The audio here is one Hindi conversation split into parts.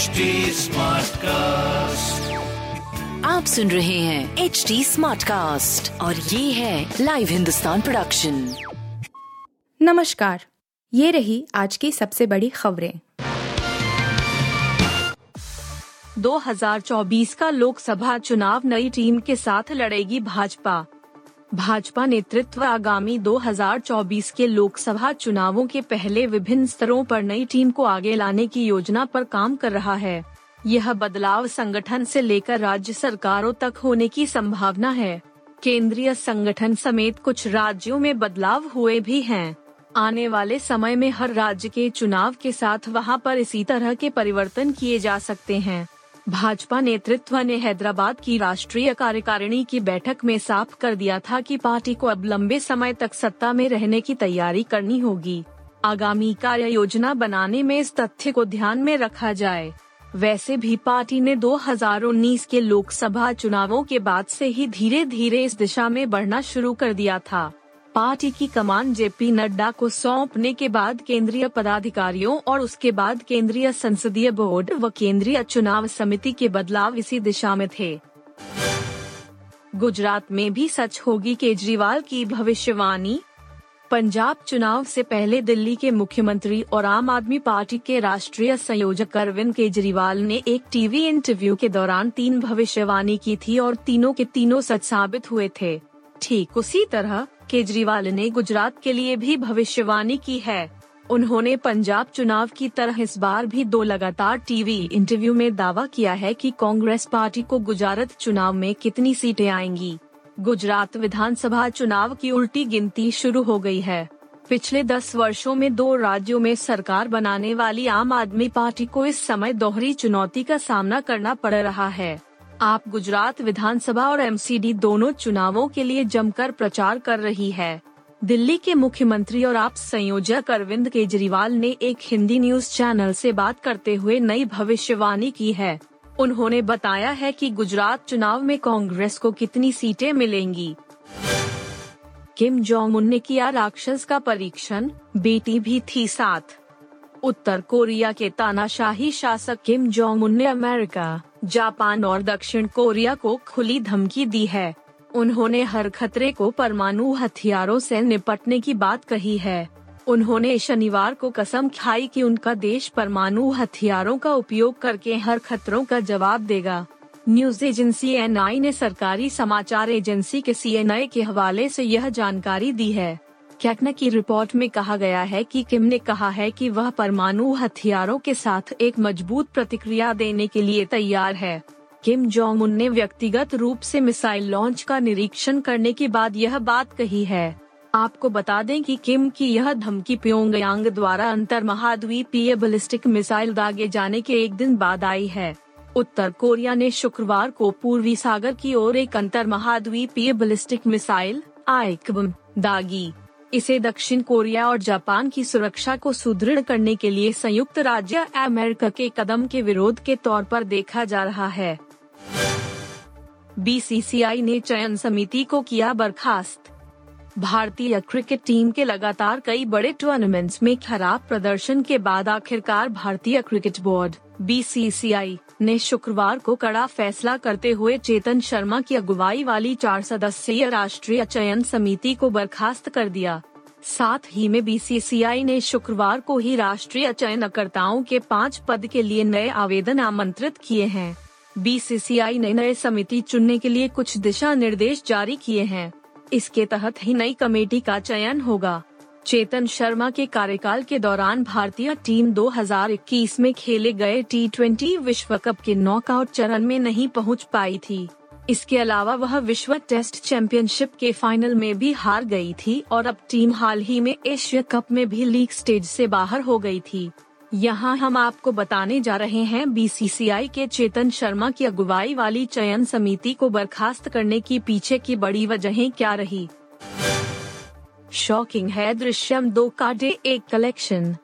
HD कास्ट आप सुन रहे हैं एच डी स्मार्ट कास्ट और ये है लाइव हिंदुस्तान प्रोडक्शन नमस्कार ये रही आज की सबसे बड़ी खबरें। 2024 का लोकसभा चुनाव नई टीम के साथ लड़ेगी भाजपा। भाजपा नेतृत्व आगामी 2024 के लोकसभा चुनावों के पहले विभिन्न स्तरों पर नई टीम को आगे लाने की योजना पर काम कर रहा है। यह बदलाव संगठन से लेकर राज्य सरकारों तक होने की संभावना है। केंद्रीय संगठन समेत कुछ राज्यों में बदलाव हुए भी हैं। आने वाले समय में हर राज्य के चुनाव के साथ वहाँ पर इसी तरह के परिवर्तन किए जा सकते हैं। भाजपा नेतृत्व ने हैदराबाद की राष्ट्रीय कार्यकारिणी की बैठक में साफ़ कर दिया था कि पार्टी को अब लंबे समय तक सत्ता में रहने की तैयारी करनी होगी। आगामी कार्य योजना बनाने में इस तथ्य को ध्यान में रखा जाए। वैसे भी पार्टी ने 2019 के लोकसभा चुनावों के बाद से ही धीरे धीरे इस दिशा में बढ़ना शुरू कर दिया था। पार्टी की कमान जेपी नड्डा को सौंपने के बाद केंद्रीय पदाधिकारियों और उसके बाद केंद्रीय संसदीय बोर्ड व केंद्रीय चुनाव समिति के बदलाव इसी दिशा में थे। गुजरात में भी सच होगी केजरीवाल की भविष्यवाणी। पंजाब चुनाव से पहले दिल्ली के मुख्यमंत्री और आम आदमी पार्टी के राष्ट्रीय संयोजक अरविंद केजरीवाल ने एक टीवी इंटरव्यू के दौरान तीन भविष्यवाणी की थी और तीनों के तीनों सच साबित हुए थे। ठीक उसी तरह केजरीवाल ने गुजरात के लिए भी भविष्यवाणी की है। उन्होंने पंजाब चुनाव की तरह इस बार भी दो लगातार टीवी इंटरव्यू में दावा किया है कि कांग्रेस पार्टी को गुजरात चुनाव में कितनी सीटें आएँगी। गुजरात विधानसभा चुनाव की उल्टी गिनती शुरू हो गई है। पिछले दस वर्षों में दो राज्यों में सरकार बनाने वाली आम आदमी पार्टी को इस समय दोहरी चुनौती का सामना करना पड़ रहा है। आप गुजरात विधानसभा और एमसीडी दोनों चुनावों के लिए जमकर प्रचार कर रही है। दिल्ली के मुख्यमंत्री और आप संयोजक अरविंद केजरीवाल ने एक हिंदी न्यूज़ चैनल से बात करते हुए नई भविष्यवाणी की है। उन्होंने बताया है कि गुजरात चुनाव में कांग्रेस को कितनी सीटें मिलेंगी। किम जोंग उन ने किया राक्षस का परीक्षण, बेटी भी थी साथ। उत्तर कोरिया के तानाशाही शासक किम जोंग उन ने अमेरिका जापान और दक्षिण कोरिया को खुली धमकी दी है। उन्होंने हर खतरे को परमाणु हथियारों से निपटने की बात कही है। उन्होंने शनिवार को कसम खाई कि उनका देश परमाणु हथियारों का उपयोग करके हर खतरों का जवाब देगा। न्यूज़ एजेंसी एनआई ने सरकारी समाचार एजेंसी के सी के हवाले से यह जानकारी दी है। कैकना की रिपोर्ट में कहा गया है कि किम ने कहा है कि वह परमाणु हथियारों के साथ एक मज़बूत प्रतिक्रिया देने के लिए तैयार है। किम जोंग उन ने व्यक्तिगत रूप से मिसाइल लॉन्च का निरीक्षण करने के बाद यह बात कही है। आपको बता दें कि किम की यह धमकी प्योंगयांग द्वारा अंतर महाद्वीपीय बलिस्टिक मिसाइल दागे जाने के एक दिन बाद आई है। उत्तर कोरिया ने शुक्रवार को पूर्वी सागर की ओर एक अंतर महाद्वीपीय बलिस्टिक मिसाइल आइकबम दागी। इसे दक्षिण कोरिया और जापान की सुरक्षा को सुदृढ़ करने के लिए संयुक्त राज्य अमेरिका के कदम के विरोध के तौर पर देखा जा रहा है। बीसीसीआई ने चयन समिति को किया बर्खास्त। भारतीय क्रिकेट टीम के लगातार कई बड़े टूर्नामेंट्स में खराब प्रदर्शन के बाद आखिरकार भारतीय क्रिकेट बोर्ड बीसीसीआई ने शुक्रवार को कड़ा फैसला करते हुए चेतन शर्मा की अगुवाई वाली चार सदस्यीय राष्ट्रीय चयन समिति को बर्खास्त कर दिया। साथ ही में बीसीसीआई ने शुक्रवार को ही राष्ट्रीय चयनकर्ताओं के पाँच पद के लिए नए आवेदन आमंत्रित किए हैं। बीसीसीआई ने नए समिति चुनने के लिए कुछ दिशा निर्देश जारी किए हैं। इसके तहत ही नई कमेटी का चयन होगा। चेतन शर्मा के कार्यकाल के दौरान भारतीय टीम 2021 में खेले गए टी विश्व कप के नॉकआउट चरण में नहीं पहुँच पाई थी। इसके अलावा वह विश्व टेस्ट चैंपियनशिप के फाइनल में भी हार गई थी और अब टीम हाल ही में एशिया कप में भी लीग स्टेज से बाहर हो गई थी। यहाँ हम आपको बताने जा रहे हैं बीसीसीआई के चेतन शर्मा की अगुवाई वाली चयन समिति को बर्खास्त करने की पीछे की बड़ी वजहें क्या रही? शॉकिंग है दृश्यम दो का डे एक कलेक्शन।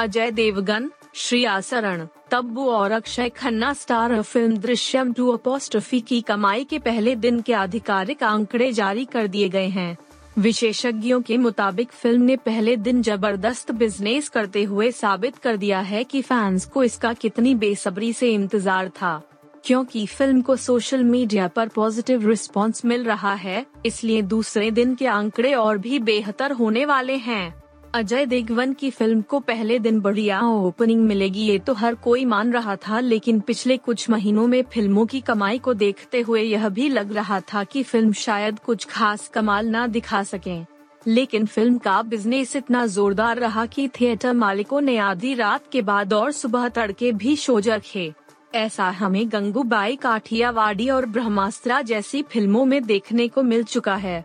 अजय देवगन श्रेया शरण तब्बू और Akshaye Khanna star film Drishyam two apostrophe की कमाई के पहले दिन के आधिकारिक आंकड़े जारी कर दिए गए हैं। विशेषज्ञों के मुताबिक फ़िल्म ने पहले दिन ज़बरदस्त बिज़नेस करते हुए साबित कर दिया है कि फैंस को इसका कितनी बेसब्री से इंतज़ार था। क्योंकि फ़िल्म को सोशल मीडिया पर पॉजिटिव रिस्पांस मिल रहा है, इसलिए दूसरे दिन के आंकड़े और भी बेहतर होने वाले हैं। अजय देवगन की फ़िल्म को पहले दिन बढ़िया ओपनिंग मिलेगी, ये तो हर कोई मान रहा था, लेकिन पिछले कुछ महीनों में फ़िल्मों की कमाई को देखते हुए यह भी लग रहा था कि फ़िल्म शायद कुछ खास कमाल ना दिखा सके। लेकिन फ़िल्म का बिज़नेस इतना जोरदार रहा कि थिएटर मालिकों ने आधी रात के बाद और सुबह तड़के भी शो रखे ऐसा हमें गंगूबाई काठियावाड़ी और ब्रह्मास्त्रा जैसी फ़िल्मों में देखने को मिल चुका है।